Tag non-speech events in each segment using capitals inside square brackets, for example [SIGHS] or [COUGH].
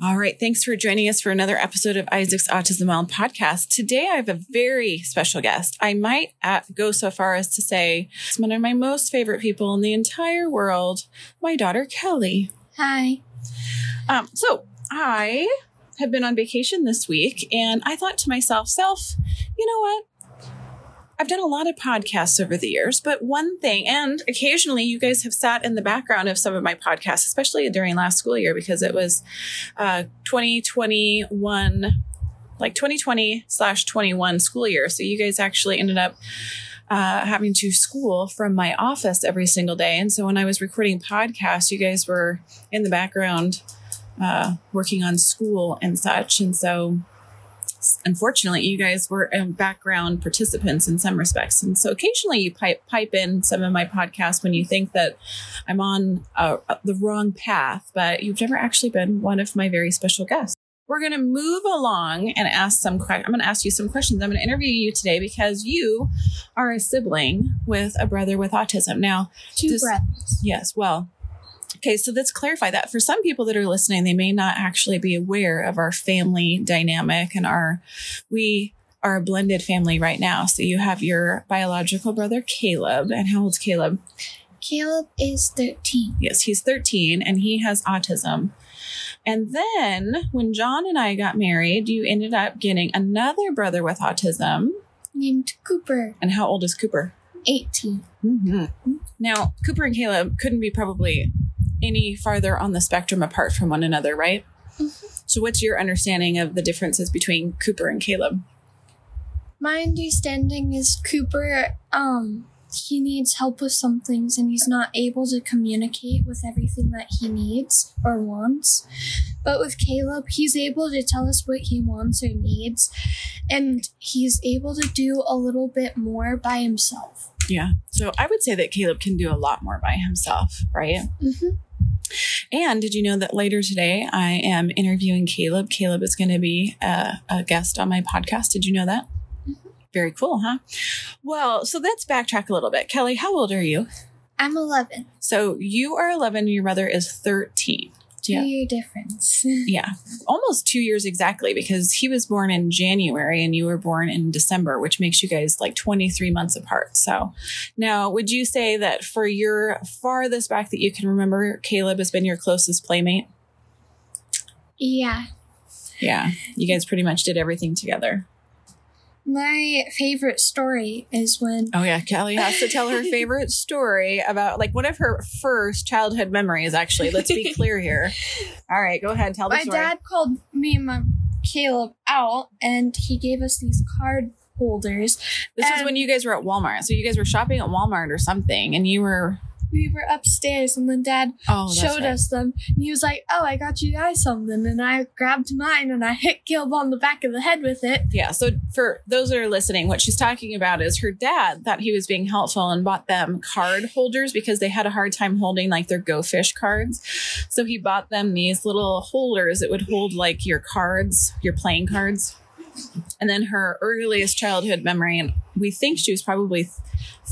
All right. Thanks for joining us for another episode of Isaac's Autism Model podcast. Today, I have a very special guest. I might go so far as to say it's one of my most favorite people in the entire world, my daughter, Kelly. Hi. Um, so I have been on vacation this week and I thought to myself, self, you know what? I've done a lot of podcasts over the years, but one thing, and occasionally you guys have sat in the background of some of my podcasts, especially during last school year, because it was uh, 2021, like 2020 slash 21 school year. So you guys actually ended up uh, having to school from my office every single day. And so when I was recording podcasts, you guys were in the background uh, working on school and such. And so unfortunately, you guys were um, background participants in some respects. And so occasionally you pipe, pipe in some of my podcasts when you think that I'm on uh, the wrong path, but you've never actually been one of my very special guests. We're going to move along and ask some questions. I'm going to ask you some questions. I'm going to interview you today because you are a sibling with a brother with autism. Now, two this, brothers. Yes. Well, Okay, so let's clarify that. For some people that are listening, they may not actually be aware of our family dynamic and our, we are a blended family right now. So you have your biological brother, Caleb. And how old's Caleb? Caleb is 13. Yes, he's 13 and he has autism. And then when John and I got married, you ended up getting another brother with autism named Cooper. And how old is Cooper? 18. Mm-hmm. Now, Cooper and Caleb couldn't be probably any farther on the spectrum apart from one another, right? Mm-hmm. So, what's your understanding of the differences between Cooper and Caleb? My understanding is Cooper, um, he needs help with some things and he's not able to communicate with everything that he needs or wants. But with Caleb, he's able to tell us what he wants or needs, and he's able to do a little bit more by himself. Yeah. So I would say that Caleb can do a lot more by himself, right? Mm-hmm. And did you know that later today I am interviewing Caleb? Caleb is going to be a, a, guest on my podcast. Did you know that? Mm-hmm. Very cool, huh? Well, so let's backtrack a little bit. Kelly, how old are you? I'm 11. So you are 11 and your brother is 13 two yeah. year difference. [LAUGHS] yeah, almost two years exactly because he was born in January and you were born in December, which makes you guys like 23 months apart. So now, would you say that for your farthest back that you can remember, Caleb has been your closest playmate? Yeah. Yeah, you guys pretty much did everything together. My favorite story is when. Oh, yeah. Kelly has to tell her [LAUGHS] favorite story about, like, one of her first childhood memories, actually. Let's be clear here. [LAUGHS] All right, go ahead. Tell the my story. My dad called me and my Caleb out, and he gave us these card holders. This was when you guys were at Walmart. So you guys were shopping at Walmart or something, and you were we were upstairs and then dad oh, showed right. us them. And he was like oh i got you guys something. And i grabbed mine and i hit Caleb on the back of the head with it. Yeah so for those that are listening what she's talking about is her dad thought he was being helpful and bought them card holders because they had a hard time holding like their go fish cards. So he bought them these little holders that would hold like your cards your playing cards and then her earliest childhood memory and we think she was probably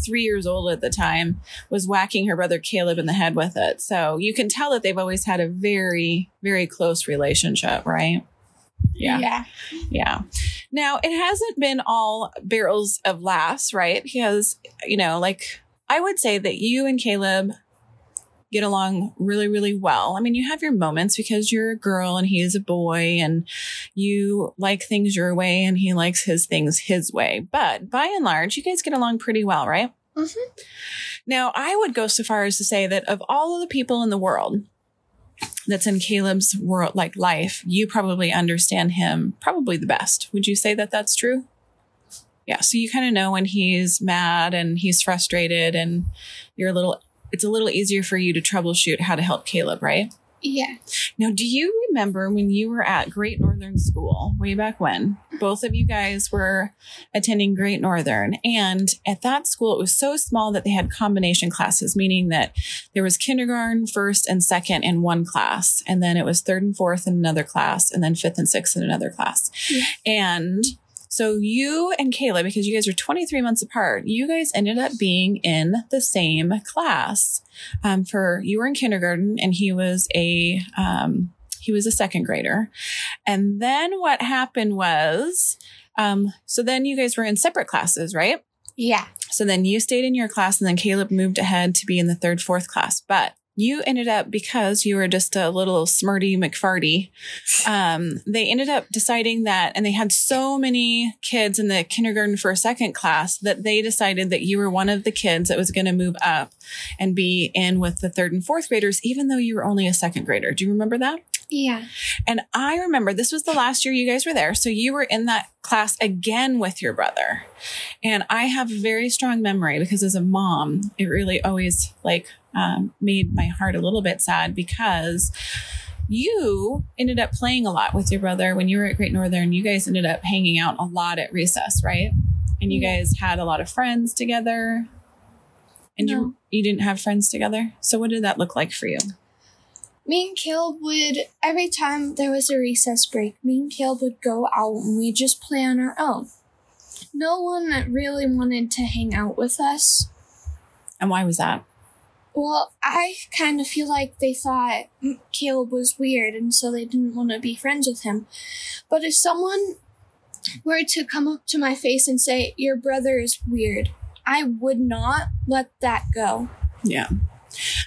three years old at the time, was whacking her brother Caleb in the head with it. So you can tell that they've always had a very, very close relationship, right? Yeah. yeah. Yeah. Now, it hasn't been all barrels of laughs, right? Because, you know, like I would say that you and Caleb get along really, really well. I mean, you have your moments because you're a girl and he is a boy and you like things your way and he likes his things his way. But by and large, you guys get along pretty well, right? Mm-hmm. Now, I would go so far as to say that of all of the people in the world, that's in Caleb's world, like life, you probably understand him probably the best. Would you say that that's true? Yeah. So you kind of know when he's mad and he's frustrated and you're a little it's a little easier for you to troubleshoot how to help Caleb, right? Yeah. Now, do you remember when you were at Great Northern School way back when? Both of you guys were attending Great Northern. And at that school, it was so small that they had combination classes, meaning that there was kindergarten, first, and second in one class. And then it was third and fourth in another class, and then fifth and sixth in another class. Yeah. And so you and Caleb, because you guys are 23 months apart, you guys ended up being in the same class. Um, for you were in kindergarten and he was a um, he was a second grader. And then what happened was, um, so then you guys were in separate classes, right? Yeah. So then you stayed in your class and then Caleb moved ahead to be in the third, fourth class. But you ended up because you were just a little smarty McFarty. Um, they ended up deciding that, and they had so many kids in the kindergarten for a second class that they decided that you were one of the kids that was going to move up and be in with the third and fourth graders, even though you were only a second grader. Do you remember that? Yeah. And I remember this was the last year you guys were there. So you were in that class again with your brother. And I have a very strong memory because as a mom, it really always like um, made my heart a little bit sad because you ended up playing a lot with your brother when you were at Great Northern. You guys ended up hanging out a lot at recess, right? And you guys had a lot of friends together. And No. you you didn't have friends together. So what did that look like for you? Me and Caleb would, every time there was a recess break, me and Caleb would go out and we'd just play on our own. No one really wanted to hang out with us. And why was that? Well, I kind of feel like they thought Caleb was weird and so they didn't want to be friends with him. But if someone were to come up to my face and say, Your brother is weird, I would not let that go. Yeah.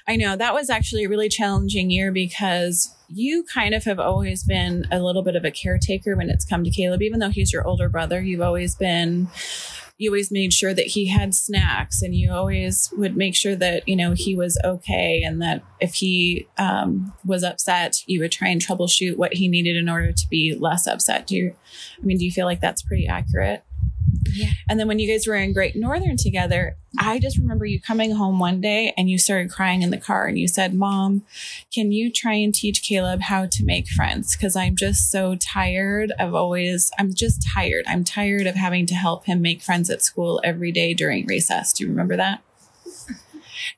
I know that was actually a really challenging year because you kind of have always been a little bit of a caretaker when it's come to Caleb, even though he's your older brother. You've always been, you always made sure that he had snacks and you always would make sure that, you know, he was okay and that if he um, was upset, you would try and troubleshoot what he needed in order to be less upset. Do you, I mean, do you feel like that's pretty accurate? And then when you guys were in Great Northern together, I just remember you coming home one day and you started crying in the car and you said, Mom, can you try and teach Caleb how to make friends? Because I'm just so tired of always, I'm just tired. I'm tired of having to help him make friends at school every day during recess. Do you remember that?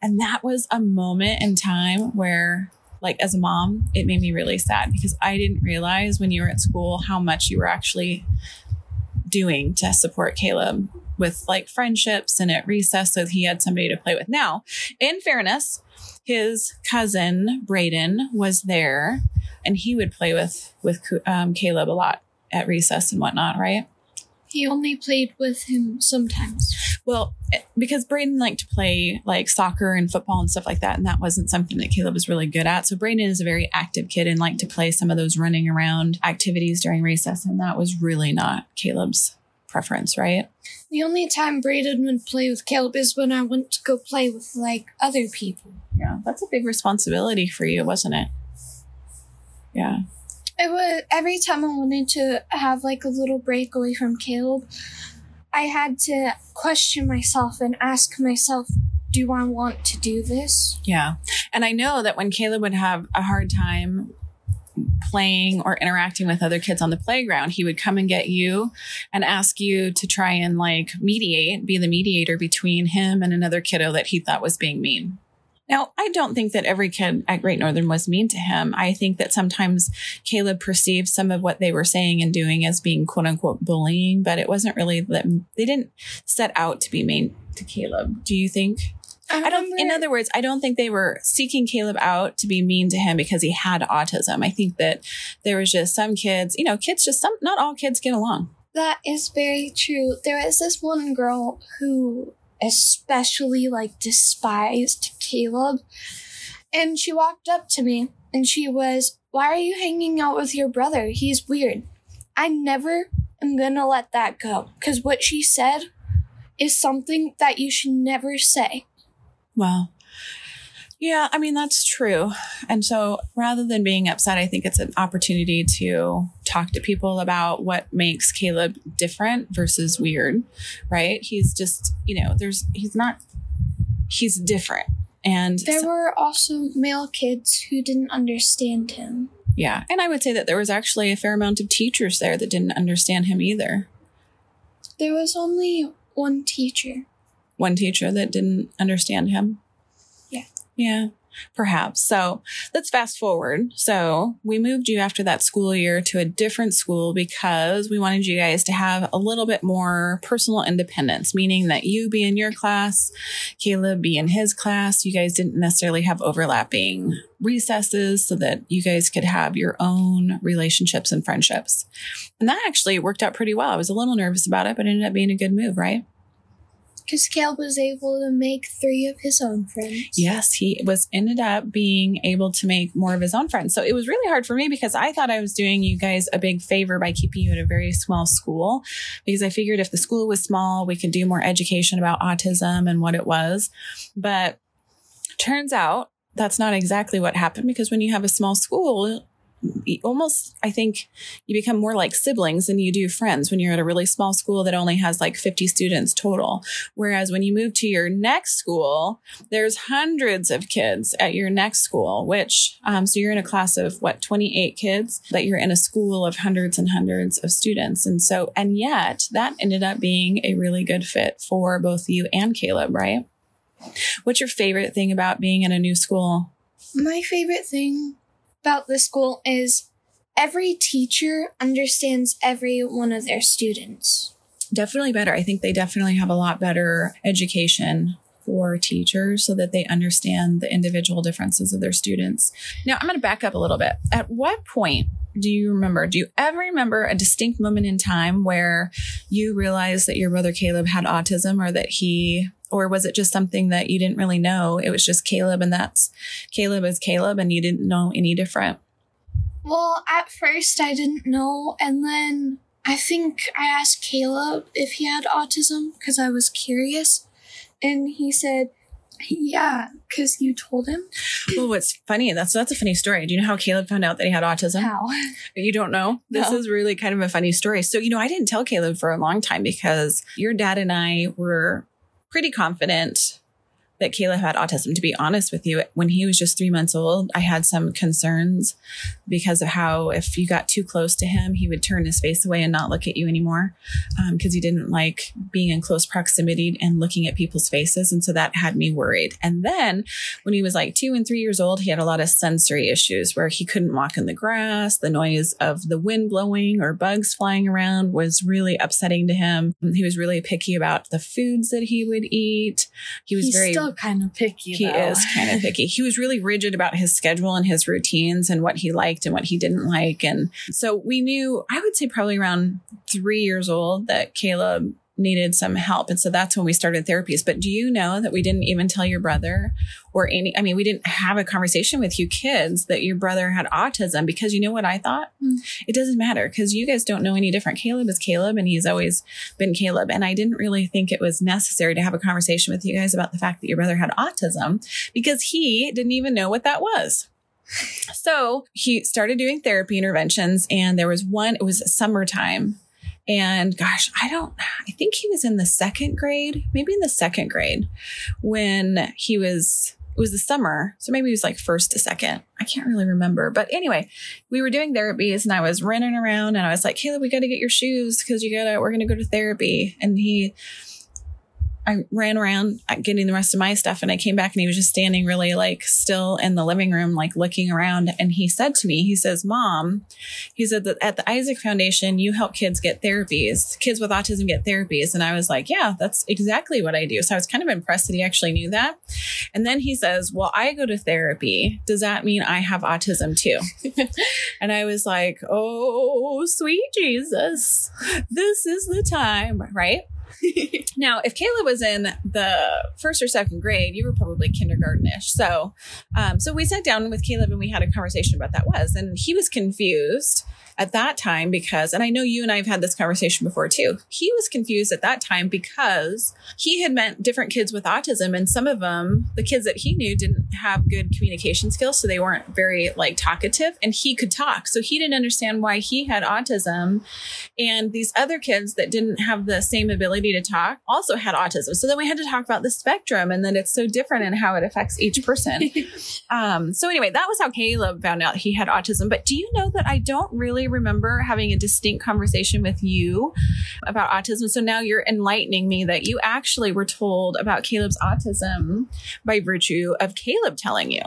And that was a moment in time where, like, as a mom, it made me really sad because I didn't realize when you were at school how much you were actually doing to support Caleb with like friendships and at recess so he had somebody to play with. Now, in fairness, his cousin Braden was there and he would play with with um, Caleb a lot at recess and whatnot, right? He only played with him sometimes. Well, because Braden liked to play like soccer and football and stuff like that, and that wasn't something that Caleb was really good at. So Braden is a very active kid and liked to play some of those running around activities during recess, and that was really not Caleb's preference, right? The only time Braden would play with Caleb is when I went to go play with like other people. Yeah, that's a big responsibility for you, wasn't it? Yeah. It was every time I wanted to have like a little break away from Caleb, I had to question myself and ask myself, do I want to do this? Yeah. And I know that when Caleb would have a hard time playing or interacting with other kids on the playground, he would come and get you and ask you to try and like mediate, be the mediator between him and another kiddo that he thought was being mean. Now, I don't think that every kid at Great Northern was mean to him. I think that sometimes Caleb perceived some of what they were saying and doing as being quote unquote bullying, but it wasn't really that they didn't set out to be mean to Caleb. Do you think? I don't, in other words, I don't think they were seeking Caleb out to be mean to him because he had autism. I think that there was just some kids, you know, kids just some, not all kids get along. That is very true. There was this one girl who especially like despised Caleb. And she walked up to me and she was, Why are you hanging out with your brother? He's weird. I never am gonna let that go. Because what she said is something that you should never say. Well, yeah, I mean, that's true. And so rather than being upset, I think it's an opportunity to talk to people about what makes Caleb different versus weird, right? He's just, you know, there's, he's not, he's different. And There were also male kids who didn't understand him. yeah, and I would say that there was actually a fair amount of teachers there that didn't understand him either. There was only one teacher. One teacher that didn't understand him. Yeah. Perhaps. So let's fast forward. So we moved you after that school year to a different school because we wanted you guys to have a little bit more personal independence, meaning that you be in your class, Caleb be in his class. You guys didn't necessarily have overlapping recesses so that you guys could have your own relationships and friendships. And that actually worked out pretty well. I was a little nervous about it, but it ended up being a good move, right? Caleb was able to make three of his own friends. Yes, he was ended up being able to make more of his own friends. So it was really hard for me because I thought I was doing you guys a big favor by keeping you at a very small school because I figured if the school was small, we could do more education about autism and what it was. But turns out that's not exactly what happened because when you have a small school, almost I think you become more like siblings than you do friends when you're at a really small school that only has like 50 students total. Whereas when you move to your next school, there's hundreds of kids at your next school, which, um, so you're in a class of what, 28 kids, but you're in a school of hundreds and hundreds of students. And so, and yet that ended up being a really good fit for both you and Caleb, right? What's your favorite thing about being in a new school? My favorite thing about this school is every teacher understands every one of their students. Definitely better. I think they definitely have a lot better education for teachers so that they understand the individual differences of their students. Now, I'm going to back up a little bit. At what point do you remember? Do you ever remember a distinct moment in time where you realized that your brother Caleb had autism or that he or was it just something that you didn't really know? It was just Caleb and that's Caleb is Caleb and you didn't know any different. Well, at first I didn't know, and then I think I asked Caleb if he had autism because I was curious, and he said, "Yeah, because you told him." Well, what's funny, that's that's a funny story. Do you know how Caleb found out that he had autism? How? You don't know? This No. is really kind of a funny story. So, you know, I didn't tell Caleb for a long time because your dad and I were pretty confident that Caleb had autism. To be honest with you, when he was just three months old, I had some concerns because of how if you got too close to him, he would turn his face away and not look at you anymore um, because he didn't like being in close proximity and looking at people's faces. And so that had me worried. And then when he was like two and three years old, he had a lot of sensory issues where he couldn't walk in the grass. The noise of the wind blowing or bugs flying around was really upsetting to him. He was really picky about the foods that he would eat. He was He's very still kind of picky. he though. is kind of picky. He was really rigid about his schedule and his routines and what he liked and what he didn't like. And so we knew, I would say probably around three years old, that Caleb needed some help. And so that's when we started therapies. But do you know that we didn't even tell your brother or any, I mean, we didn't have a conversation with you kids that your brother had autism because you know what I thought? Hmm. It doesn't matter because you guys don't know any different. Caleb is Caleb and he's always been Caleb. And I didn't really think it was necessary to have a conversation with you guys about the fact that your brother had autism because he didn't even know what that was. So he started doing therapy interventions, and there was one, it was summertime. And gosh, I don't, I think he was in the second grade, maybe in the second grade when he was, it was the summer. So maybe he was like first to second. I can't really remember. But anyway, we were doing therapies and I was running around and I was like, Caleb, we got to get your shoes because you got to, we're going to go to therapy. And he, I ran around getting the rest of my stuff and I came back and he was just standing really like still in the living room, like looking around. And he said to me, he says, Mom, he said that at the Isaac Foundation, you help kids get therapies, kids with autism get therapies. And I was like, Yeah, that's exactly what I do. So I was kind of impressed that he actually knew that. And then he says, Well, I go to therapy. Does that mean I have autism too? [LAUGHS] and I was like, Oh, sweet Jesus, this is the time, right? [LAUGHS] now, if Caleb was in the first or second grade, you were probably kindergartenish. So, um, so we sat down with Caleb and we had a conversation about that was, and he was confused at that time because, and I know you and I have had this conversation before too. He was confused at that time because he had met different kids with autism, and some of them, the kids that he knew, didn't have good communication skills, so they weren't very like talkative, and he could talk, so he didn't understand why he had autism, and these other kids that didn't have the same ability to talk, also had autism. So then we had to talk about the spectrum and that it's so different and how it affects each person. [LAUGHS] um, so anyway, that was how Caleb found out he had autism. But do you know that I don't really remember having a distinct conversation with you about autism? So now you're enlightening me that you actually were told about Caleb's autism by virtue of Caleb telling you.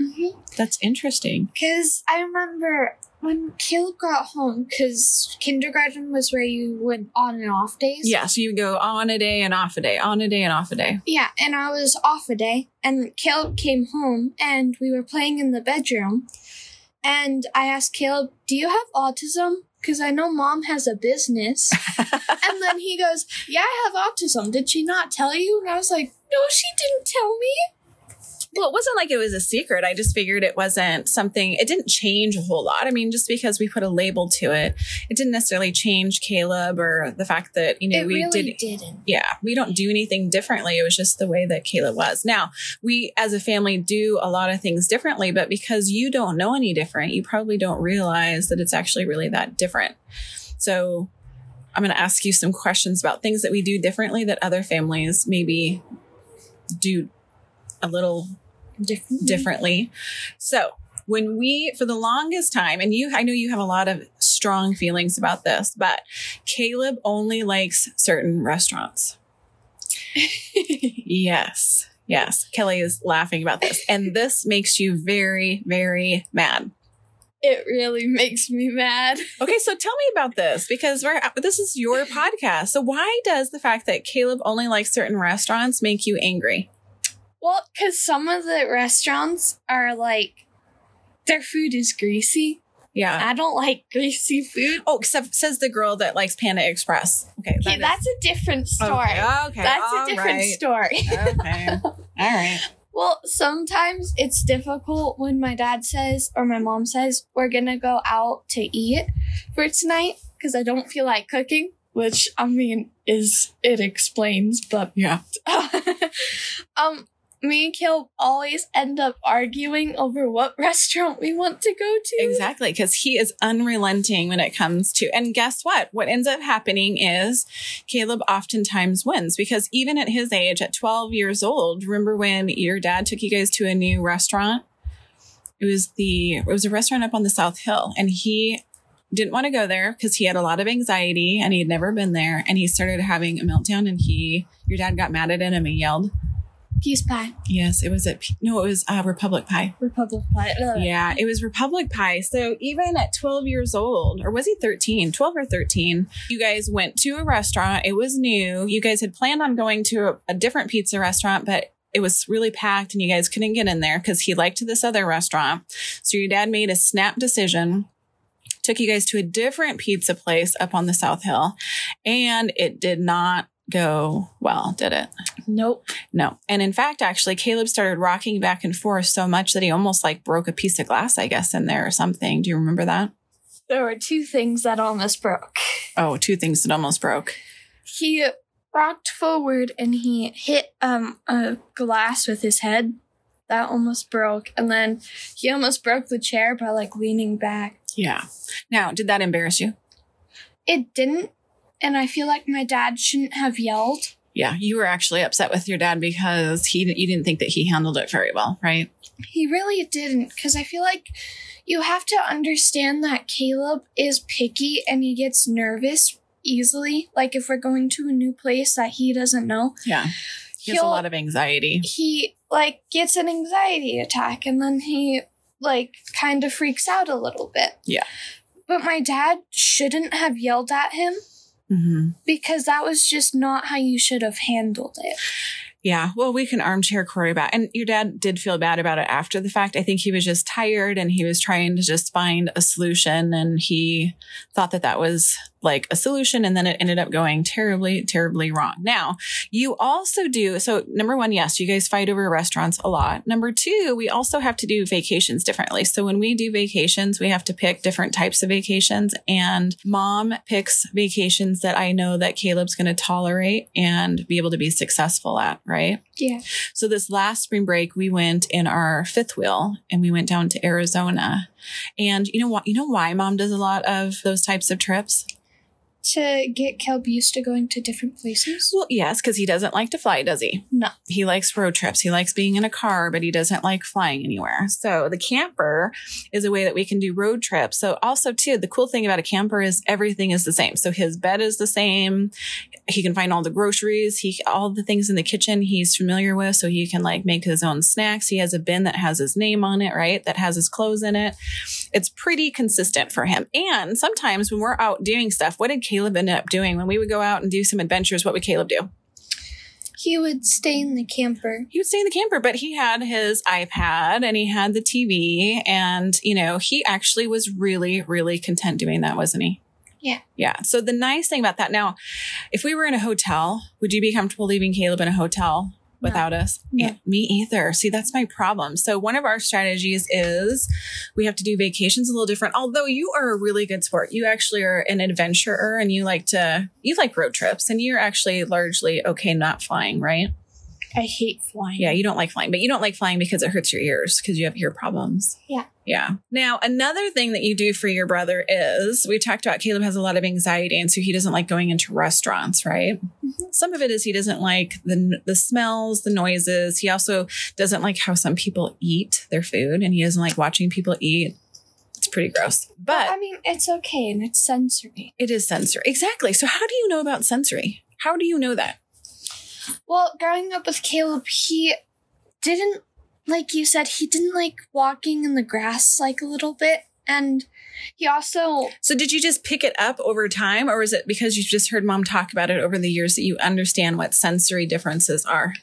Mm-hmm. That's interesting. Because I remember when Caleb got home, because kindergarten was where you went on and off days. Yeah, so you go on a day and off a day, on a day and off a day. Yeah, and I was off a day, and Caleb came home, and we were playing in the bedroom. And I asked Caleb, Do you have autism? Because I know mom has a business. [LAUGHS] and then he goes, Yeah, I have autism. Did she not tell you? And I was like, No, she didn't tell me. Well, it wasn't like it was a secret. I just figured it wasn't something, it didn't change a whole lot. I mean, just because we put a label to it, it didn't necessarily change Caleb or the fact that, you know, it we really did. didn't. Yeah, we don't do anything differently. It was just the way that Caleb was. Now, we as a family do a lot of things differently, but because you don't know any different, you probably don't realize that it's actually really that different. So, I'm going to ask you some questions about things that we do differently that other families maybe do a little Different. Mm-hmm. differently. So, when we, for the longest time, and you, I know you have a lot of strong feelings about this, but Caleb only likes certain restaurants. [LAUGHS] yes. Yes. Kelly is laughing about this. And this makes you very, very mad. It really makes me mad. [LAUGHS] Okay, so tell me about this because we're this is your podcast. So why does the fact that Caleb only likes certain restaurants make you angry? Well, because some of the restaurants are like, their food is greasy. Yeah. I don't like greasy food. Oh, except says the girl that likes Panda Express. Okay, Okay, that is- that's a different story. Okay, okay, that's all a different right. story. Okay. All right. [LAUGHS] well, sometimes it's difficult when my dad says or my mom says we're gonna go out to eat for tonight because I don't feel like cooking. Which I mean is it explains, but Yeah. [LAUGHS] um, me and Caleb always end up arguing over what [LAUGHS] restaurant we want to go to. Exactly, because he is unrelenting when it comes to. And guess what? What ends up happening is Caleb oftentimes wins because even at his age, at 12 years old, remember when your dad took you guys to a new restaurant? It was the it was a restaurant up on the South Hill, and he didn't want to go there because he had a lot of anxiety and he had never been there, and he started having a meltdown. And he, your dad, got mad at him and yelled. Peace pie, Yes, it was at no, it was uh, Republic Pi. Republic Pi. Yeah, it was Republic Pi. So even at 12 years old, or was he 13? 12 or 13, you guys went to a restaurant. It was new. You guys had planned on going to a, a different pizza restaurant, but it was really packed and you guys couldn't get in there because he liked this other restaurant. So your dad made a snap decision. Took you guys to a different pizza place up on the South Hill, and it did not go well, did it? Nope. No. And in fact, actually, Caleb started rocking back and forth so much that he almost like broke a piece of glass, I guess, in there or something. Do you remember that? There were two things that almost broke. Oh, two things that almost broke. He rocked forward and he hit um a glass with his head. That almost broke. And then he almost broke the chair by like leaning back. Yeah. Now, did that embarrass you? It didn't. And I feel like my dad shouldn't have yelled. Yeah, you were actually upset with your dad because he you didn't think that he handled it very well, right? He really didn't. Because I feel like you have to understand that Caleb is picky and he gets nervous easily. Like if we're going to a new place that he doesn't know, Yeah. He has a lot of anxiety. he like gets an anxiety attack and then he like kind of freaks out a little bit. Yeah. But my dad shouldn't have yelled at him hmm because that was just not how you should have handled it. Yeah. Well, we can armchair Corey about and your dad did feel bad about it after the fact. I think he was just tired and he was trying to just find a solution and he thought that that was like a solution and then it ended up going terribly, terribly wrong. Now, you also do so number one, yes, you guys fight over restaurants a lot. Number two, we also have to do vacations differently. So when we do vacations, we have to pick different types of vacations and mom picks vacations that I know that Caleb's going to tolerate and be able to be successful at, right? Yeah. So this last spring break, we went in our fifth wheel and we went down to Arizona. And you know what? You know why mom does a lot of those types of trips? To get Caleb used to going to different places? Well, yes, because he doesn't like to fly, does he? No. He likes road trips. He likes being in a car, but he doesn't like flying anywhere. So the camper is a way that we can do road trips. So also too, the cool thing about a camper is everything is the same. So his bed is the same. He can find all the groceries. He all the things in the kitchen he's familiar with, so he can like make his own snacks. He has a bin that has his name on it, right? That has his clothes in it. It's pretty consistent for him. And sometimes when we're out doing stuff, what did Caleb ended up doing when we would go out and do some adventures? What would Caleb do? He would stay in the camper. he would stay in the camper, but he had his iPad and he had the TV. And, you know, he actually was really, really content doing that, wasn't he? Yeah. Yeah. So the nice thing about that now, if we were in a hotel, would you be comfortable leaving Caleb in a hotel No. without us? No. Yeah, me either. See, that's my problem. So one of our strategies is we have to do vacations a little different. Although you are a really good sport. You actually are an adventurer and you like to, you like road trips and you're actually largely okay not flying, right? I hate flying. Yeah, you don't like flying, but you don't like flying because it hurts your ears because you have ear problems. Yeah. Yeah. Now, another thing that you do for your brother is we talked about Caleb has a lot of anxiety and so he doesn't like going into restaurants, right? Mhm. Some of it is he doesn't like the the smells, the noises. He also doesn't like how some people eat their food and he doesn't like watching people eat. It's pretty gross. But I mean, it's okay and it's sensory. it is sensory. Exactly. So how do you know about sensory? How do you know that? Well, growing up with Caleb, he didn't, like you said, he didn't like walking in the grass like a little bit. And he also, So did you just pick it up over time or is it because you've just heard mom talk about it over the years that you understand what sensory differences are?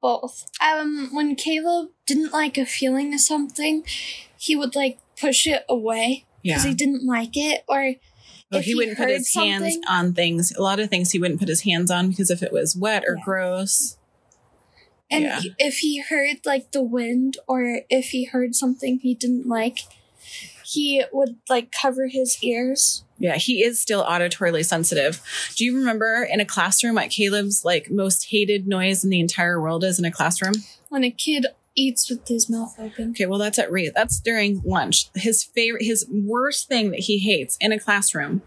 both. Um, when Caleb didn't like a feeling of something, he would like push it away Yeah. because he didn't like it. Or Well, he he wouldn't put his hands on things. A lot of things he wouldn't put his hands on because if it was wet or Yeah. gross. and Yeah. if he heard like the wind or if he heard something he didn't like, he would like cover his ears. Yeah, he is still auditorily sensitive. Do you remember in a classroom what Caleb's like most hated noise in the entire world is in a classroom? When a kid eats with his mouth open. Okay, well that's at re that's during lunch. His favorite his worst thing that he hates in a classroom.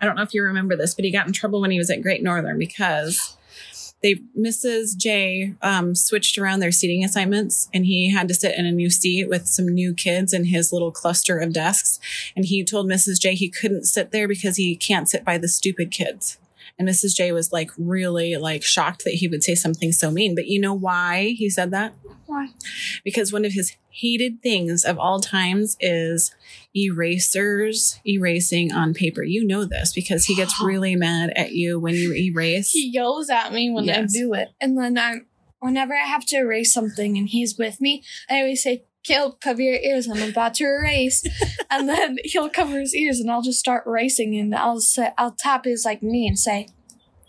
I don't know if you remember this, but he got in trouble when he was at Great Northern because they Mrs. J um, switched around their seating assignments and he had to sit in a new seat with some new kids in his little cluster of desks. And he told Mrs. J he couldn't sit there because he can't sit by the stupid kids. And Mrs. J was like really like shocked that he would say something so mean. But you know why he said that? Why? because one of his hated things of all times is erasers erasing on paper. You know this because he gets [GASPS] really mad at you when you erase. He yells at me when Yes. I do it. And then I whenever I have to erase something and he's with me, I always say, Caleb, cover your ears. I'm about to erase. [LAUGHS] and then he'll cover his ears and I'll just start racing, and I'll say I'll tap his like knee and say,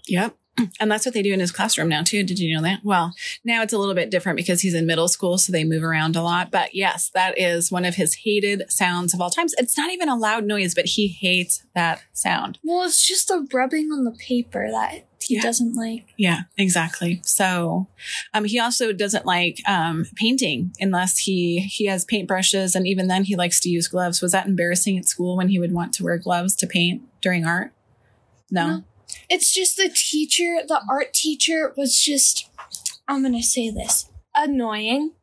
Yep. And that's what they do in his classroom now too. Did you know that? Well, now it's a little bit different because he's in middle school, so they move around a lot. But yes, that is one of his hated sounds of all times. It's not even a loud noise, but he hates that sound. Well, it's just the rubbing on the paper that he Yeah. doesn't like. Yeah, exactly. So, um, he also doesn't like um, painting unless he he has paintbrushes, and even then he likes to use gloves. Was that embarrassing at school when he would want to wear gloves to paint during art? No. No. It's just the teacher, the art teacher was just, I'm going to say this, annoying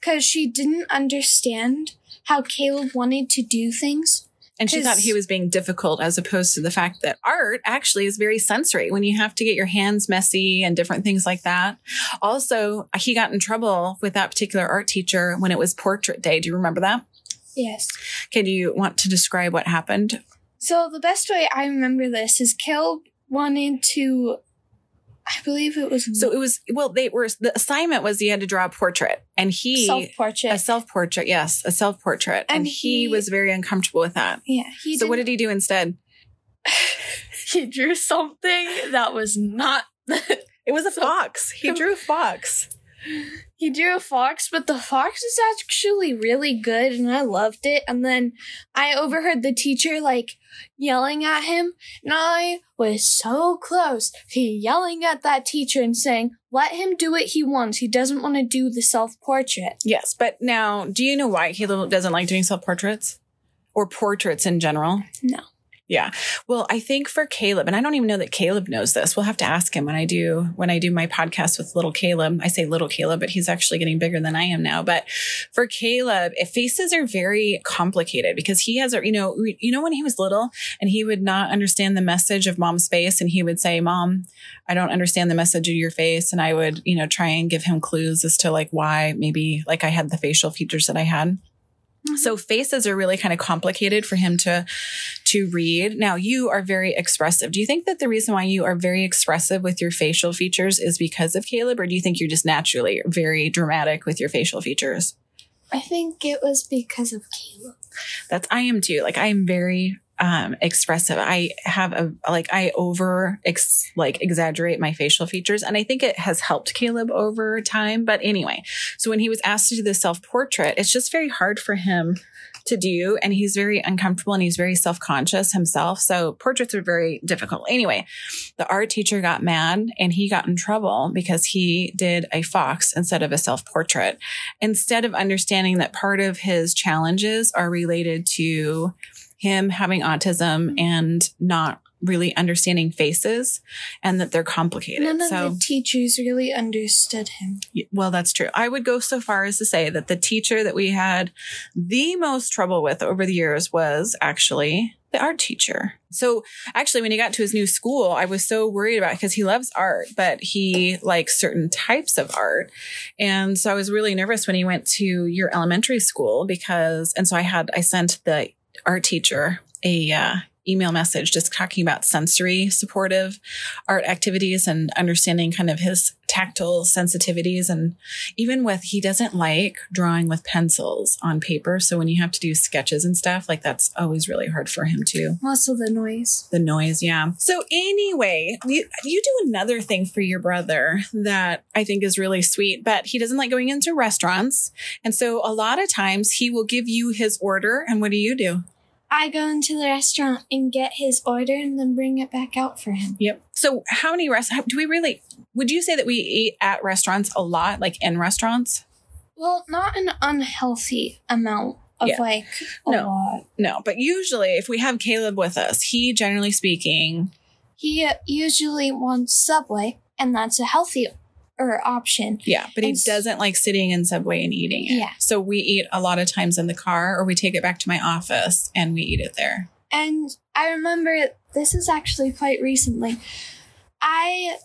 because she didn't understand how Caleb wanted to do things. And she thought he was being difficult as opposed to the fact that art actually is very sensory when you have to get your hands messy and different things like that. Also, he got in trouble with that particular art teacher when it was portrait day. Do you remember that? Yes. Okay, do you want to describe what happened? So the best way I remember this is Caleb wanted to, I believe it was So it was well, they were the assignment was he had to draw a portrait, and he self portrait. a self portrait, yes, a self portrait, and, And he, he- was very uncomfortable with that. yeah. He so what didn't- he do instead? [LAUGHS] he drew something that was not. It was a [LAUGHS] fox. He drew a fox. He drew a fox, but the fox is actually really good, and I loved it. And then I overheard the teacher like yelling at him, and I was so close to yelling at that teacher and saying, "Let him do what he wants. He doesn't want to do the self portrait." Yes, but now, do you know why Caleb doesn't like doing self portraits or portraits in general? No. Yeah. Well, I think for Caleb, and I don't even know that Caleb knows this. We'll have to ask him when I do when I do my podcast with little Caleb. I say little Caleb, but he's actually getting bigger than I am now. But for Caleb, faces are very complicated because he has a you know you know when he was little and he would not understand the message of mom's face and he would say, "Mom, I don't understand the message of your face," and I would you know try and give him clues as to like why maybe like I had the facial features that I had. So faces are really kind of complicated for him to to read. Now you are very expressive. Do you think that the reason why you are very expressive with your facial features is because of Caleb or do you think you're just naturally very dramatic with your facial features? I think it was because of Caleb. That's I am too. Like I am very um expressive. I have a like I over ex, like exaggerate my facial features and I think it has helped Caleb over time, but anyway. So when he was asked to do the self-portrait, it's just very hard for him to do and he's very uncomfortable and he's very self-conscious himself. So portraits are very difficult. Anyway, the art teacher got mad and he got in trouble because he did a fox instead of a self-portrait. Instead of understanding that part of his challenges are related to him having autism and not really understanding faces and that they're complicated. None of so, the teachers really understood him. well, that's true. I would go so far as to say that the teacher that we had the most trouble with over the years was actually the art teacher. So actually, when he got to his new school, I was so worried about because he loves art, but he likes certain types of art. And so I was really nervous when he went to your elementary school because, and so I had, I sent the art teacher a, uh, email message just talking about sensory supportive art activities and understanding kind of his tactile sensitivities. And even with he doesn't like drawing with pencils on paper. So when you have to do sketches and stuff like that's always really hard for him too. Also, the noise. the noise yeah. So anyway you, you do another thing for your brother that i think is really sweet but he doesn't like going into restaurants. And so a lot of times he will give you his order. And what do you do I go into the restaurant and get his order and then bring it back out for him. Yep. So, how many restaurants do we really? Would you say that we eat at restaurants a lot, like in restaurants? Well, not an unhealthy amount of Yeah. like a No. lot. No, but usually, if we have Caleb with us, he generally speaking, He usually wants Subway, and that's a healthier option. yeah, but he And s- doesn't like sitting in Subway and eating it. Yeah. So we eat a lot of times in the car, or we take it back to my office and we eat it there. And I remember this is actually quite recently. I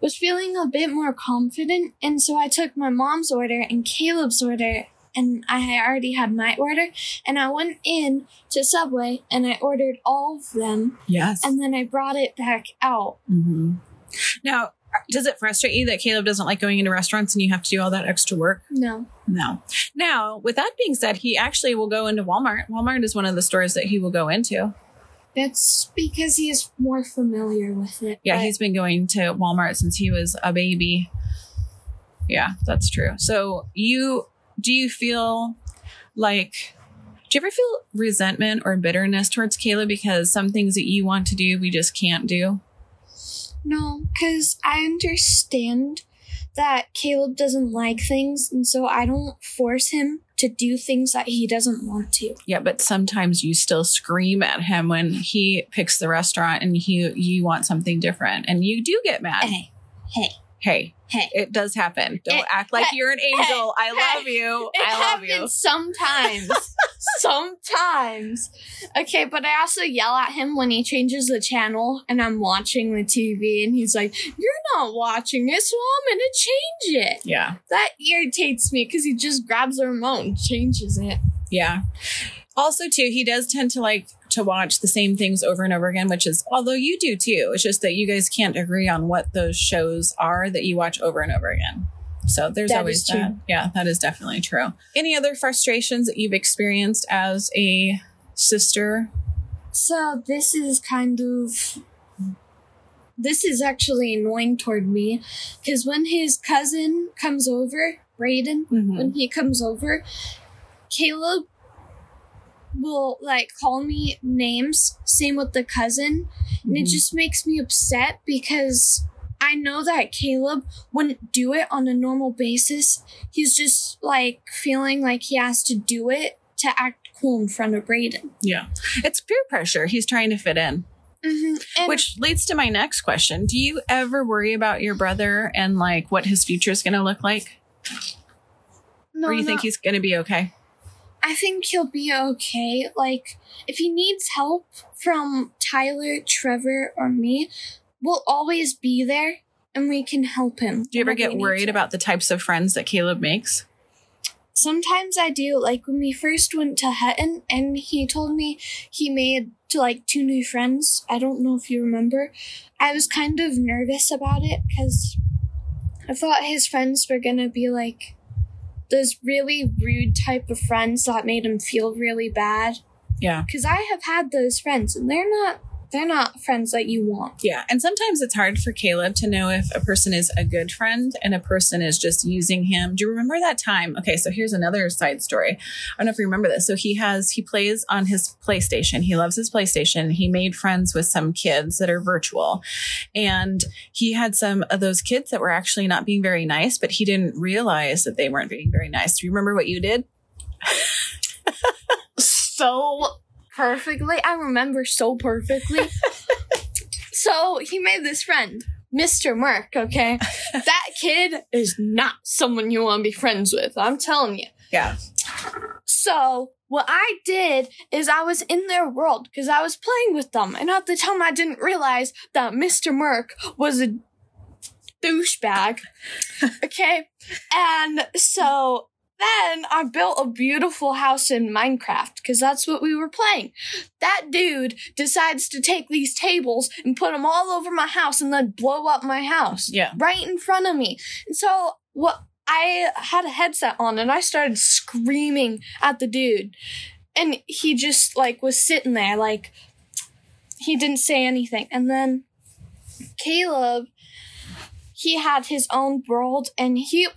was feeling a bit more confident, and so I took my mom's order and Caleb's order, and I already had my order, and I went in to Subway and I ordered all of them, Yes. and then I brought it back out. hmm Now, does it frustrate you that Caleb doesn't like going into restaurants and you have to do all that extra work? No. No. Now, with that being said, he actually will go into Walmart. Walmart is one of the stores that he will go into. That's because he's more familiar with it. Yeah, he's been going to Walmart since he was a baby. Yeah, that's true. So, you do you feel like do you ever feel resentment or bitterness towards Caleb because some things that you want to do we just can't do? No, because I understand that Caleb doesn't like things, and so I don't force him to do things that he doesn't want to. Yeah, but sometimes you still scream at him when he picks the restaurant and he you want something different and you do get mad. Hey, hey, Hey, hey. it does happen. Don't It- act like hey, you're an angel. I hey, love you. It I love you. happens sometimes. [LAUGHS] sometimes. Okay, but I also yell at him when he changes the channel and I'm watching the TV and he's like, You're not watching it, so I'm gonna change it. Yeah. That irritates me because he just grabs the remote and changes it. Yeah. Also, too, he does tend to like to watch the same things over and over again, which is, although you do too, it's just that you guys can't agree on what those shows are that you watch over and over again. So there's That always that. Yeah, that is definitely true. Any other frustrations that you've experienced as a sister? So this is kind of this is actually annoying toward me because when his cousin comes over, Brayden, Mhm. when he comes over, Caleb will like call me names. Same with the cousin, and it Mhm. just makes me upset because I know that Caleb wouldn't do it on a normal basis. He's just like feeling like he has to do it to act cool in front of Brayden. Yeah. It's peer pressure. He's trying to fit in. Mm-hmm. Which leads to my next question. Do you ever worry about your brother and like what his future is going to look like? no, or you no, think he's going to be okay? I think he'll be okay. Like, if he needs help from Tyler, Trevor, or me, we'll always be there and we can help him. Do you ever get worried about the types of friends that Caleb makes? Sometimes I do. Like when we first went to Hutton and he told me he made to like two new friends. I don't know if you remember. I was kind of nervous about it because I thought his friends were gonna be like those really rude type of friends that made him feel really bad. Yeah. Because I have had those friends and they're not they're not friends that you want. Yeah. And sometimes it's hard for Caleb to know if a person is a good friend and a person is just using him. Do you remember that time? Okay, so here's another side story. I don't know if you remember this. So he has, he plays on his PlayStation. He loves his PlayStation. He made friends with some kids that are virtual. And he had some of those kids that were actually not being very nice, but he didn't realize that they weren't being very nice. Do you remember what you did? [LAUGHS] so perfectly. I remember so perfectly. [LAUGHS] so he made this friend, Mr. Merk, okay? [LAUGHS] that kid is not someone you want to be friends with. I'm telling you. Yeah. So what I did is I was in their world because I was playing with them. And at the time I didn't realize that Mr. Merk was a douchebag. [LAUGHS] okay. And so then I built a beautiful house in Minecraft because that's what we were playing. That dude decides to take these tables and put them all over my house and then blow up my house Yeah. right in front of me. And so what I had a headset on and I started screaming at the dude. And he just like was sitting there like he didn't say anything. And then Caleb he had his own world and he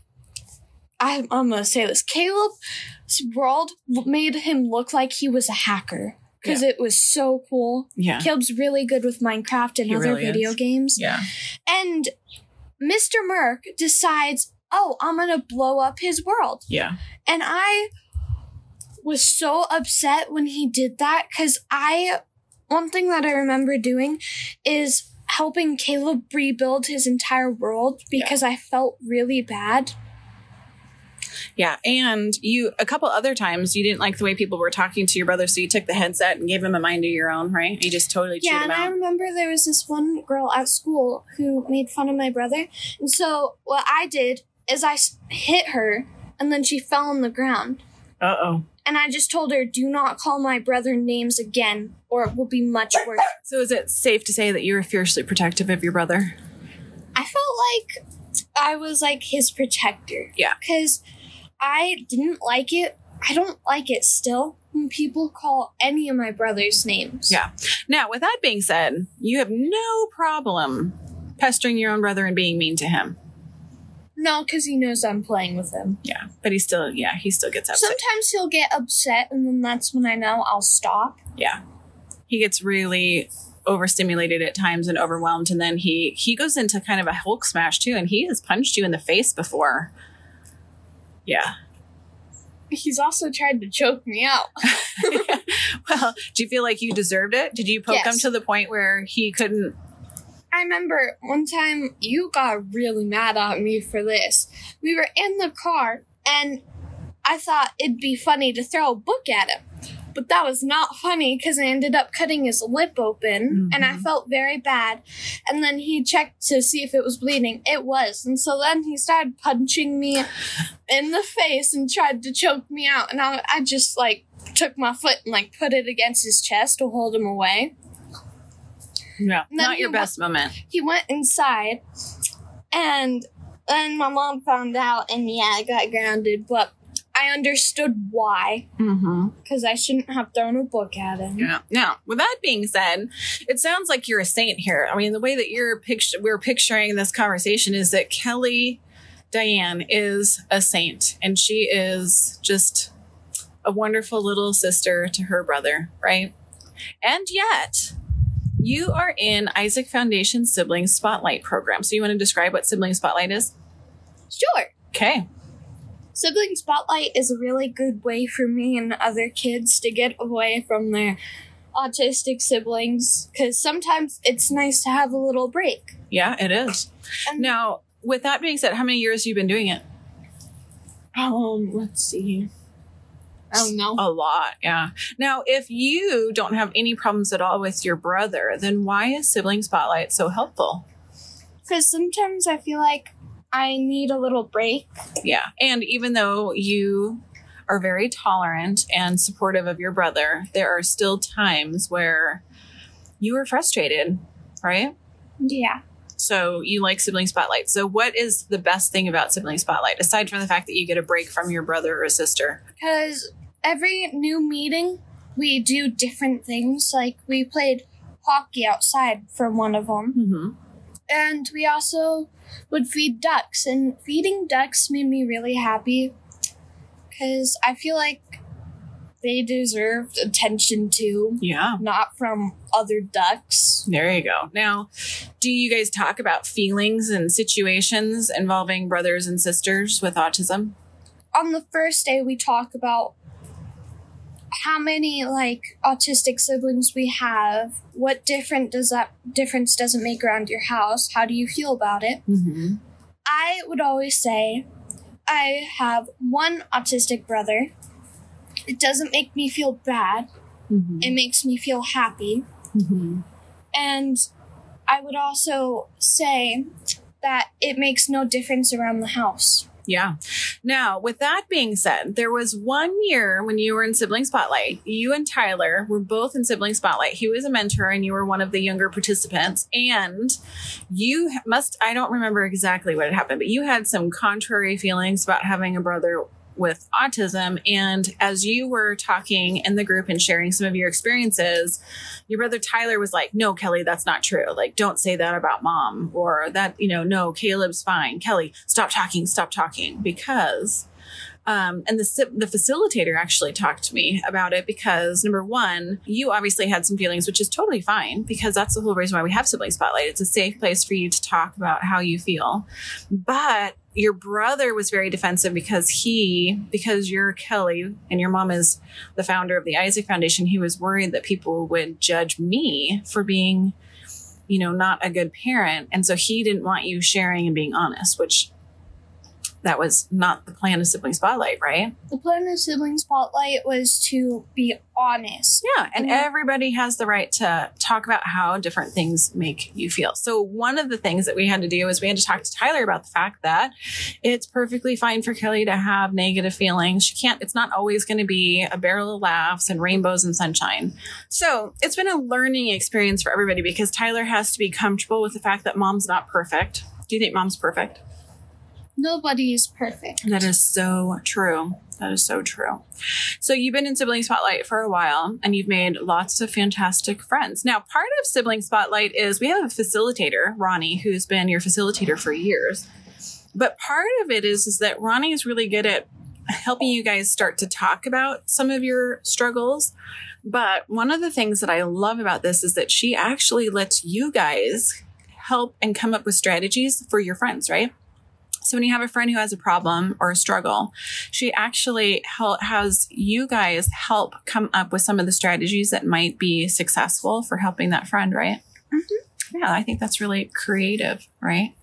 I, I'm gonna say this. Caleb's world made him look like he was a hacker because it was so cool. Yeah. Caleb's really good with Minecraft and He other really video is. games. Yeah. And Mr. Merk decides, oh, I'm gonna blow up his world. Yeah. And I was so upset when he did that because I, one thing that I remember doing is helping Caleb rebuild his entire world because I felt really bad. Yeah. And you, a couple other times, you didn't like the way people were talking to your brother. So you took the headset and gave him a mind of your own, right? You just totally chewed Yeah, him and I remember there was this one girl at school who made fun of my brother. And so what I did is I hit her and then she fell on the ground. Uh oh. And I just told her, do not call my brother names again or it will be much worse. So is it safe to say that you were fiercely protective of your brother? I felt like I was like his protector. Yeah. Because I didn't like it. I don't like it still when people call any of my brother's names. Yeah. Now, with that being said, you have no problem pestering your own brother and being mean to him. No, because he knows I'm playing with him. Yeah. But he still, yeah, he still gets upset. Sometimes he'll get upset, and then that's when I know I'll stop. yeah. He gets really overstimulated at times and overwhelmed and then he he goes into kind of a hulk smash too and he has punched you in the face before yeah He's also tried to choke me out. [LAUGHS] well do you feel like you deserved it did you poke him to the point where he couldn't I remember one time you got really mad at me for this. We were in the car and I thought it'd be funny to throw a book at him. But that was not funny because I ended up cutting his lip open and I Mhm. felt very bad. And then he checked to see if it was bleeding. It was. And so then he started punching me in the face and tried to choke me out. And I, I just like took my foot and like put it against his chest to hold him away. no not your best moment he went inside and then my mom found out and yeah i got grounded but i understood why mm-hmm. because i shouldn't have thrown a book at him Yeah. Now, with that being said, it sounds like you're a saint here. I mean, the way that you're picture we're picturing this conversation is that Kelly Diane is a saint and she is just a wonderful little sister to her brother, right? And yet, you are in Isaac Foundation Sibling Spotlight program. So you want to describe what Sibling Spotlight is? sure Okay. Sibling Spotlight is a really good way for me and other kids to get away from their autistic siblings because sometimes it's nice to have a little break. Yeah, it is. And Now, with that being said, how many years have you been doing it? um, let's see. I don't know. A lot, yeah. Now, if you don't have any problems at all with your brother, then why is Sibling Spotlight so helpful? Because sometimes I feel like I need a little break. Yeah. And even though you are very tolerant and supportive of your brother, there are still times where you are frustrated, right? Yeah. So you like Sibling Spotlight. So, what is the best thing about Sibling Spotlight, aside from the fact that you get a break from your brother or sister? Because every new meeting, we do different things. Like we played hockey outside for one of them. Mm-hmm. And we also would feed ducks. And feeding ducks made me really happy because I feel like they deserved attention too, Yeah. not from other ducks. There you go. Now, do you guys talk about feelings and situations involving brothers and sisters with autism? On the first day, we talk about how many like autistic siblings we have. What different does that difference does it make around your house? How do you feel about it? Mm-hmm. I would always say I have one autistic brother. It doesn't make me feel bad. Mm-hmm. It makes me feel happy. Mm-hmm. And I would also say that it makes no difference around the house. Yeah. Now, with that being said, there was one year when you were in Sibling Spotlight. You and Tyler were both in Sibling Spotlight. He was a mentor and you were one of the younger participants. And you must, I don't remember exactly what had happened, but you had some contrary feelings about having a brother with autism. And as you were talking in the group and sharing some of your experiences, your brother Tyler was like, No, Kelly, that's not true. Like, don't say that about mom. Or that, you know, no, Caleb's fine. Kelly, stop talking, stop talking. Because, um, and the, the facilitator actually talked to me about it because number one, you obviously had some feelings, which is totally fine because that's the whole reason why we have Sibling Spotlight. It's a safe place for you to talk about how you feel. But your brother was very defensive because he, because you're Kelly and your mom is the founder of the Isaac Foundation, he was worried that people would judge me for being, you know, not a good parent. And so he didn't want you sharing and being honest, which that was not the plan of Sibling Spotlight, right? The plan of Sibling Spotlight was to be honest. Yeah, and Mhm. everybody has the right to talk about how different things make you feel. So one of the things that we had to do is we had to talk to Tyler about the fact that it's perfectly fine for Kelly to have negative feelings. She can't it's not always going to be a barrel of laughs and rainbows and sunshine. So, it's been a learning experience for everybody because Tyler has to be comfortable with the fact that mom's not perfect. Do you think mom's perfect? Nobody is perfect. That is so true. That is so true. So you've been in Sibling Spotlight for a while and you've made lots of fantastic friends. Now, part of Sibling Spotlight is we have a facilitator, Ronnie, who's been your facilitator for years. But part of it is, is that Ronnie is really good at helping you guys start to talk about some of your struggles. But one of the things that I love about this is that she actually lets you guys help and come up with strategies for your friends, right? So when you have a friend who has a problem or a struggle, she actually hel- has you guys help come up with some of the strategies that might be successful for helping that friend, right? Mm-hmm. Yeah, I think that's really creative, right?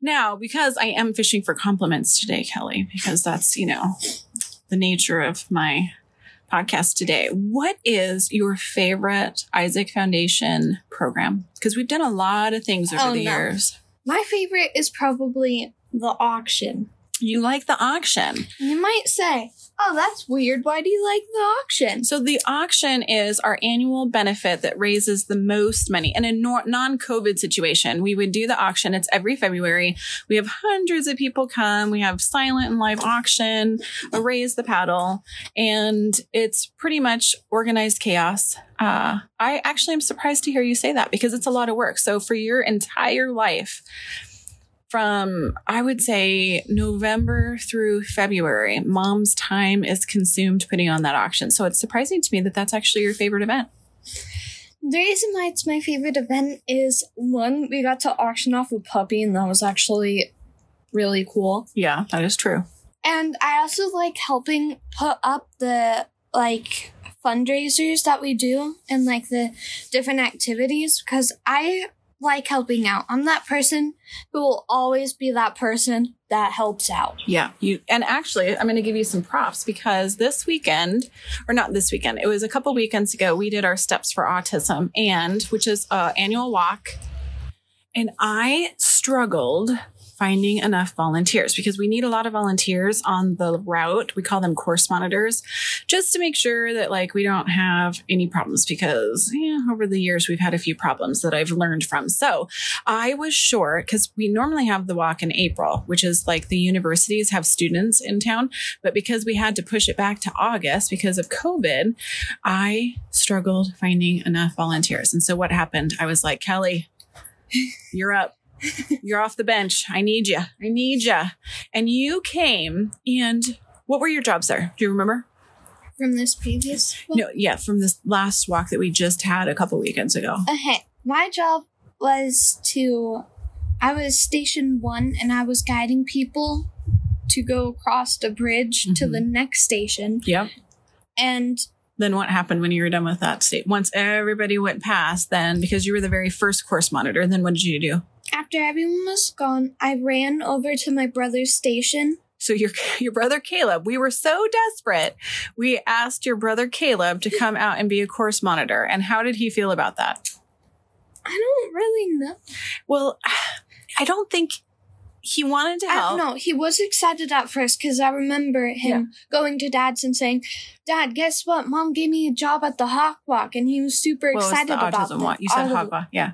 Now, because I am fishing for compliments today, Kelly, because that's, you know, the nature of my podcast today. What is your favorite Isaac Foundation program? Because we've done a lot of things over Oh, the no. years. My favorite is probably the auction. You like the auction. You might say, oh, that's weird. Why do you like the auction? So the auction is our annual benefit that raises the most money. In a non-COVID situation, we would do the auction. It's every February. We have hundreds of people come. We have silent and live auction, a raise the paddle, and it's pretty much organized chaos. Uh, I actually am surprised to hear you say that because it's a lot of work. So for your entire life, from I would say November through February, mom's time is consumed putting on that auction. So it's surprising to me that that's actually your favorite event. The reason why it's my favorite event is one, we got to auction off a puppy, and that was actually really cool. Yeah, that is true. And I also like helping put up the like fundraisers that we do and like the different activities because I like helping out. I'm that person who will always be that person that helps out. Yeah, you and actually, I'm going to give you some props because this weekend, or not this weekend, it was a couple weekends ago. We did our Steps for Autism, and which is a annual walk, and I struggled finding enough volunteers because we need a lot of volunteers on the route. We call them course monitors just to make sure that like we don't have any problems because yeah, over the years we've had a few problems that I've learned from. So I was short because we normally have the walk in April, which is like the universities have students in town. But because we had to push it back to August because of COVID, I struggled finding enough volunteers. And so what happened? I was like, Kelly, you're up. You're off the bench. I need you. I need you. And you came and what were your jobs there? Do you remember? From this previous one? No, yeah, from this last walk that we just had a couple weekends ago. Okay. My job was to I was station one and I was guiding people to go across the bridge to Mhm. the next station. Yep. And Then what happened when you were done with that state? Once everybody went past, then because you were the very first course monitor, then what did you do? After everyone was gone, I ran over to my brother's station. So your [LAUGHS] your brother Caleb, we were so desperate, we asked your brother Caleb to come out and be a course monitor. And how did he feel about that? I don't really know. Well, [SIGHS] I don't think he wanted to help. don't. He was excited at first because I remember him going to dad's and saying, Dad, guess what? Mom gave me a job at the Hawk Walk. And he was super excited about walk? You said hawk walk, yeah.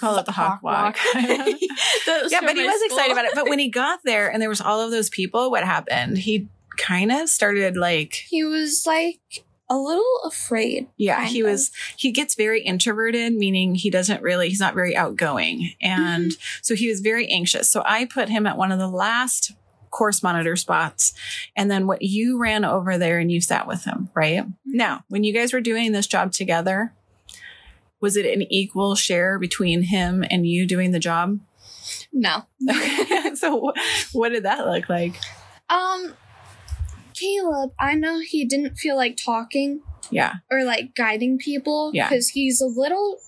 Call it the hawk, walk. [LAUGHS] [LAUGHS] Was yeah, but he was excited about it. But when he got there and there was all of those people, what happened? He kind of started like He was like a little afraid. yeah, he of. was he gets very introverted, meaning he doesn't really he's not very outgoing. And mm-hmm. so he was very anxious. So I put him at one of the last course monitor spots. And then what you ran over there and you sat with him, right? Mm-hmm. Now, when you guys were doing this job together, was it an equal share between him and you doing the job? No. Okay. [LAUGHS] so what did that look like? Um, Caleb, I know he didn't feel like talking Yeah, or like guiding people Yeah. because he's a little,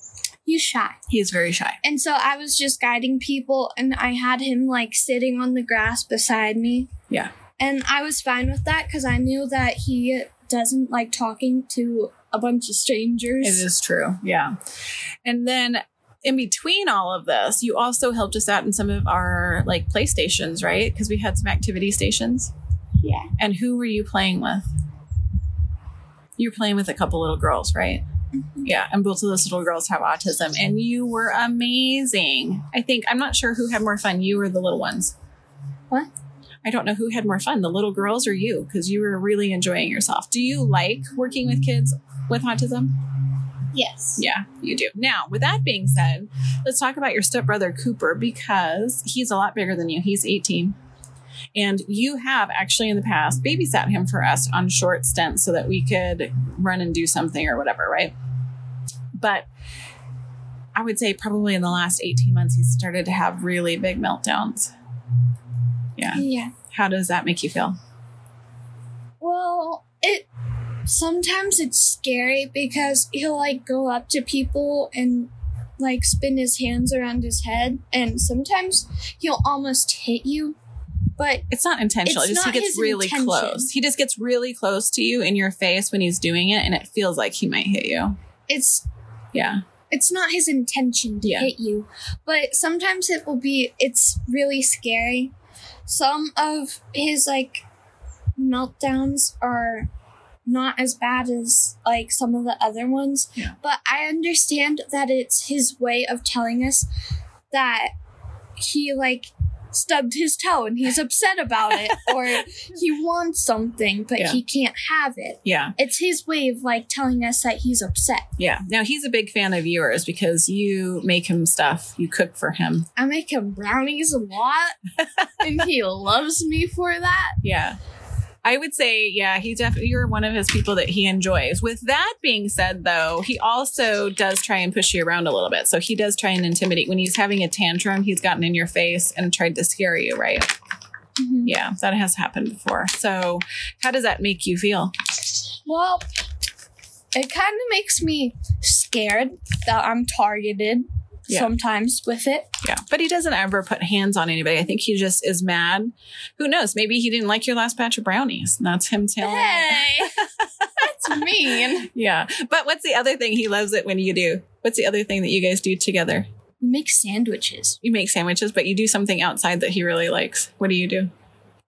he's shy. he's very shy. And so I was just guiding people and I had him like sitting on the grass beside me. Yeah. And I was fine with that because I knew that he doesn't like talking to a bunch of strangers. It is true. Yeah. And then in between all of this, you also helped us out in some of our like playstations, right? Because we had some activity stations. Yeah. And who were you playing with? You were playing with a couple little girls, right? Mm-hmm. Yeah. And both of those little girls have autism. And you were amazing. I think, I'm not sure who had more fun, you or the little ones. What? I don't know who had more fun, the little girls or you, because you were really enjoying yourself. Do you like working with kids with autism? Yes. Yeah, you do. Now, with that being said, let's talk about your stepbrother Cooper because he's a lot bigger than you. He's 18. And you have actually in the past babysat him for us on short stints so that we could run and do something or whatever, right? But I would say probably in the last 18 months, he's started to have really big meltdowns. Yeah. Yeah. How does that make you feel? Well, it sometimes it's scary because he'll like go up to people and like spin his hands around his head and sometimes he'll almost hit you. But It's not intentional. It's just not he gets really intention. close. He just gets really close to you in your face when he's doing it, and it feels like he might hit you. it's Yeah. it's not his intention to Yeah. hit you. But sometimes it will be it's really scary. Some of his like meltdowns are not as bad as like some of the other ones. Yeah. But I understand that it's his way of telling us that he like stubbed his toe and he's upset about it [LAUGHS] or he wants something but Yeah. he can't have it. Yeah. It's his way of like telling us that he's upset. Yeah. Now he's a big fan of yours because you make him stuff. You cook for him. I make him brownies a lot, and he [LAUGHS] loves me for that. Yeah. I would say, yeah, he definitely you're one of his people that he enjoys. With that being said, though, he also does try and push you around a little bit. So he does try and intimidate. When he's having a tantrum, he's gotten in your face and tried to scare you, right? Mhm. Yeah, that has happened before. So, how does that make you feel? Well, it kind of makes me scared that I'm targeted Yeah. sometimes with it. Yeah, but he doesn't ever put hands on anybody. I think he just is mad. Who knows? Maybe he didn't like your last batch of brownies. And that's him telling. Hey, [LAUGHS] that's mean. Yeah, but what's the other thing? He loves it when you do. What's the other thing that you guys do together? We make sandwiches. You make sandwiches, but you do something outside that he really likes. What do you do?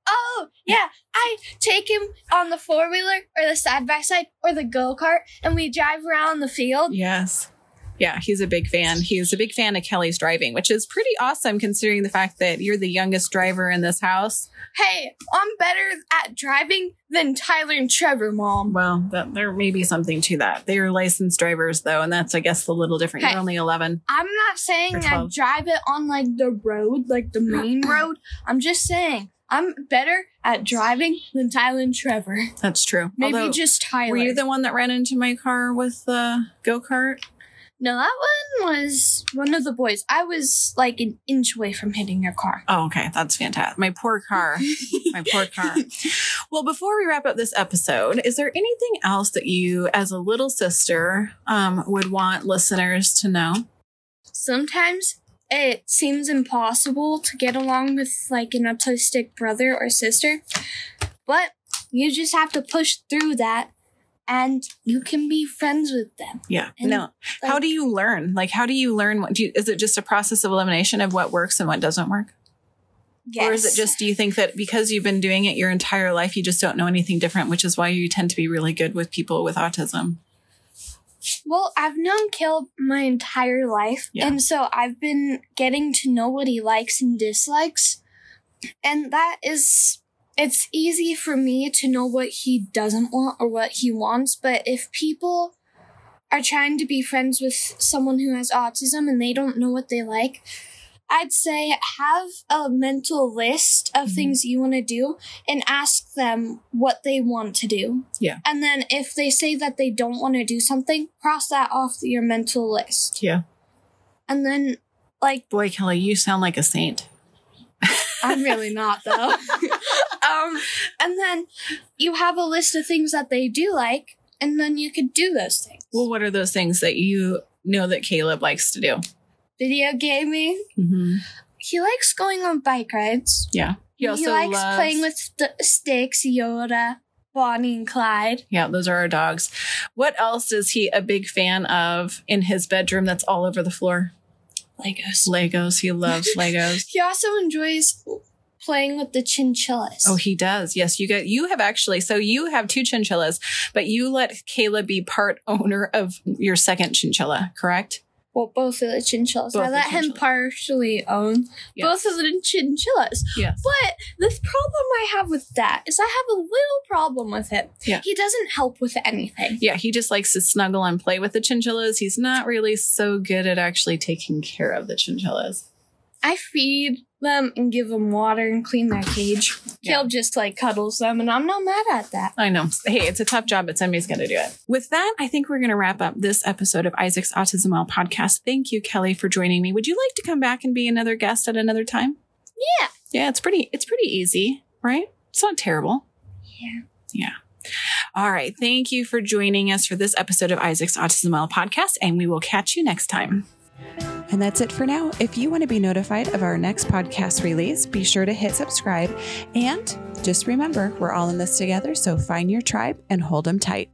Oh, yeah. I take him on the four wheeler or the side by side or the go kart and we drive around the field. Yes. Yeah, he's a big fan. He's a big fan of Kelly's driving, which is pretty awesome considering the fact that you're the youngest driver in this house. Hey, I'm better at driving than Tyler and Trevor, Mom. Well, that, there may be something to that. They are licensed drivers, though, and that's, I guess, a little different. Hey. You're only 11. I'm not saying I drive it on like the road, like the main [CLEARS THROAT] road. I'm just saying I'm better at driving than Tyler and Trevor. That's true. Maybe Although, just Tyler. Were you the one that ran into my car with the go kart? No, that one was one of the boys. I was like an inch away from hitting your car. Oh, okay. That's fantastic. My poor car. [LAUGHS] my poor car. Well, before we wrap up this episode, is there anything else that you, as a little sister, um, would want listeners to know? Sometimes it seems impossible to get along with like an autistic brother or sister, but you just have to push through that and you can be friends with them. Yeah. And, no. how do you learn? Like, how do you learn? What do you, is it just a process of elimination of what works and what doesn't work? Yes. Or is it just, do you think that because you've been doing it your entire life, you just don't know anything different, which is why you tend to be really good with people with autism? Well, I've known Caleb my entire life, Yeah. and so I've been getting to know what he likes and dislikes. And that is it's easy for me to know what he doesn't want or what he wants, but if people are trying to be friends with someone who has autism and they don't know what they like, I'd say have a mental list of Mhm. things you want to do and ask them what they want to do. Yeah. And then if they say that they don't want to do something, cross that off your mental list. Yeah. And then, like, Boy, Kelly, you sound like a saint. I'm really not though. [LAUGHS] um, and then you have a list of things that they do like, and then you could do those things. Well, what are those things that you know that Caleb likes to do? Video gaming. Mm-hmm. He likes going on bike rides. Yeah. He also likes loves- playing with st- sticks, Yoda, Bonnie, and Clyde. Yeah, those are our dogs. What else is he a big fan of in his bedroom that's all over the floor? Legos. Legos. He loves [LAUGHS] Legos. He also enjoys playing with the chinchillas. Oh, he does. Yes, you get you have actually so you have two chinchillas, but you let Caleb be part owner of your second chinchilla, correct? Well, both of the chinchillas. Both I let him partially own both of the chinchillas. Yes. But the problem I have with that is I have a little problem with it. Yeah. He doesn't help with anything. Yeah, he just likes to snuggle and play with the chinchillas. He's not really so good at actually taking care of the chinchillas. I feed them and give them water and clean their cage. Yeah. Caleb just like cuddles them, and I'm not mad at that. I know. Hey, it's a tough job, but somebody's going to do it. With that, I think we're going to wrap up this episode of Isaac's Autism Well podcast. Thank you, Kelly, for joining me. Would you like to come back and be another guest at another time? Yeah. Yeah, it's pretty. It's pretty easy, right? It's not terrible. Yeah. Yeah. All right. Thank you for joining us for this episode of Isaac's Autism Well podcast, and we will catch you next time. And that's it for now. If you want to be notified of our next podcast release, be sure to hit subscribe. And just remember, we're all in this together, so find your tribe and hold them tight.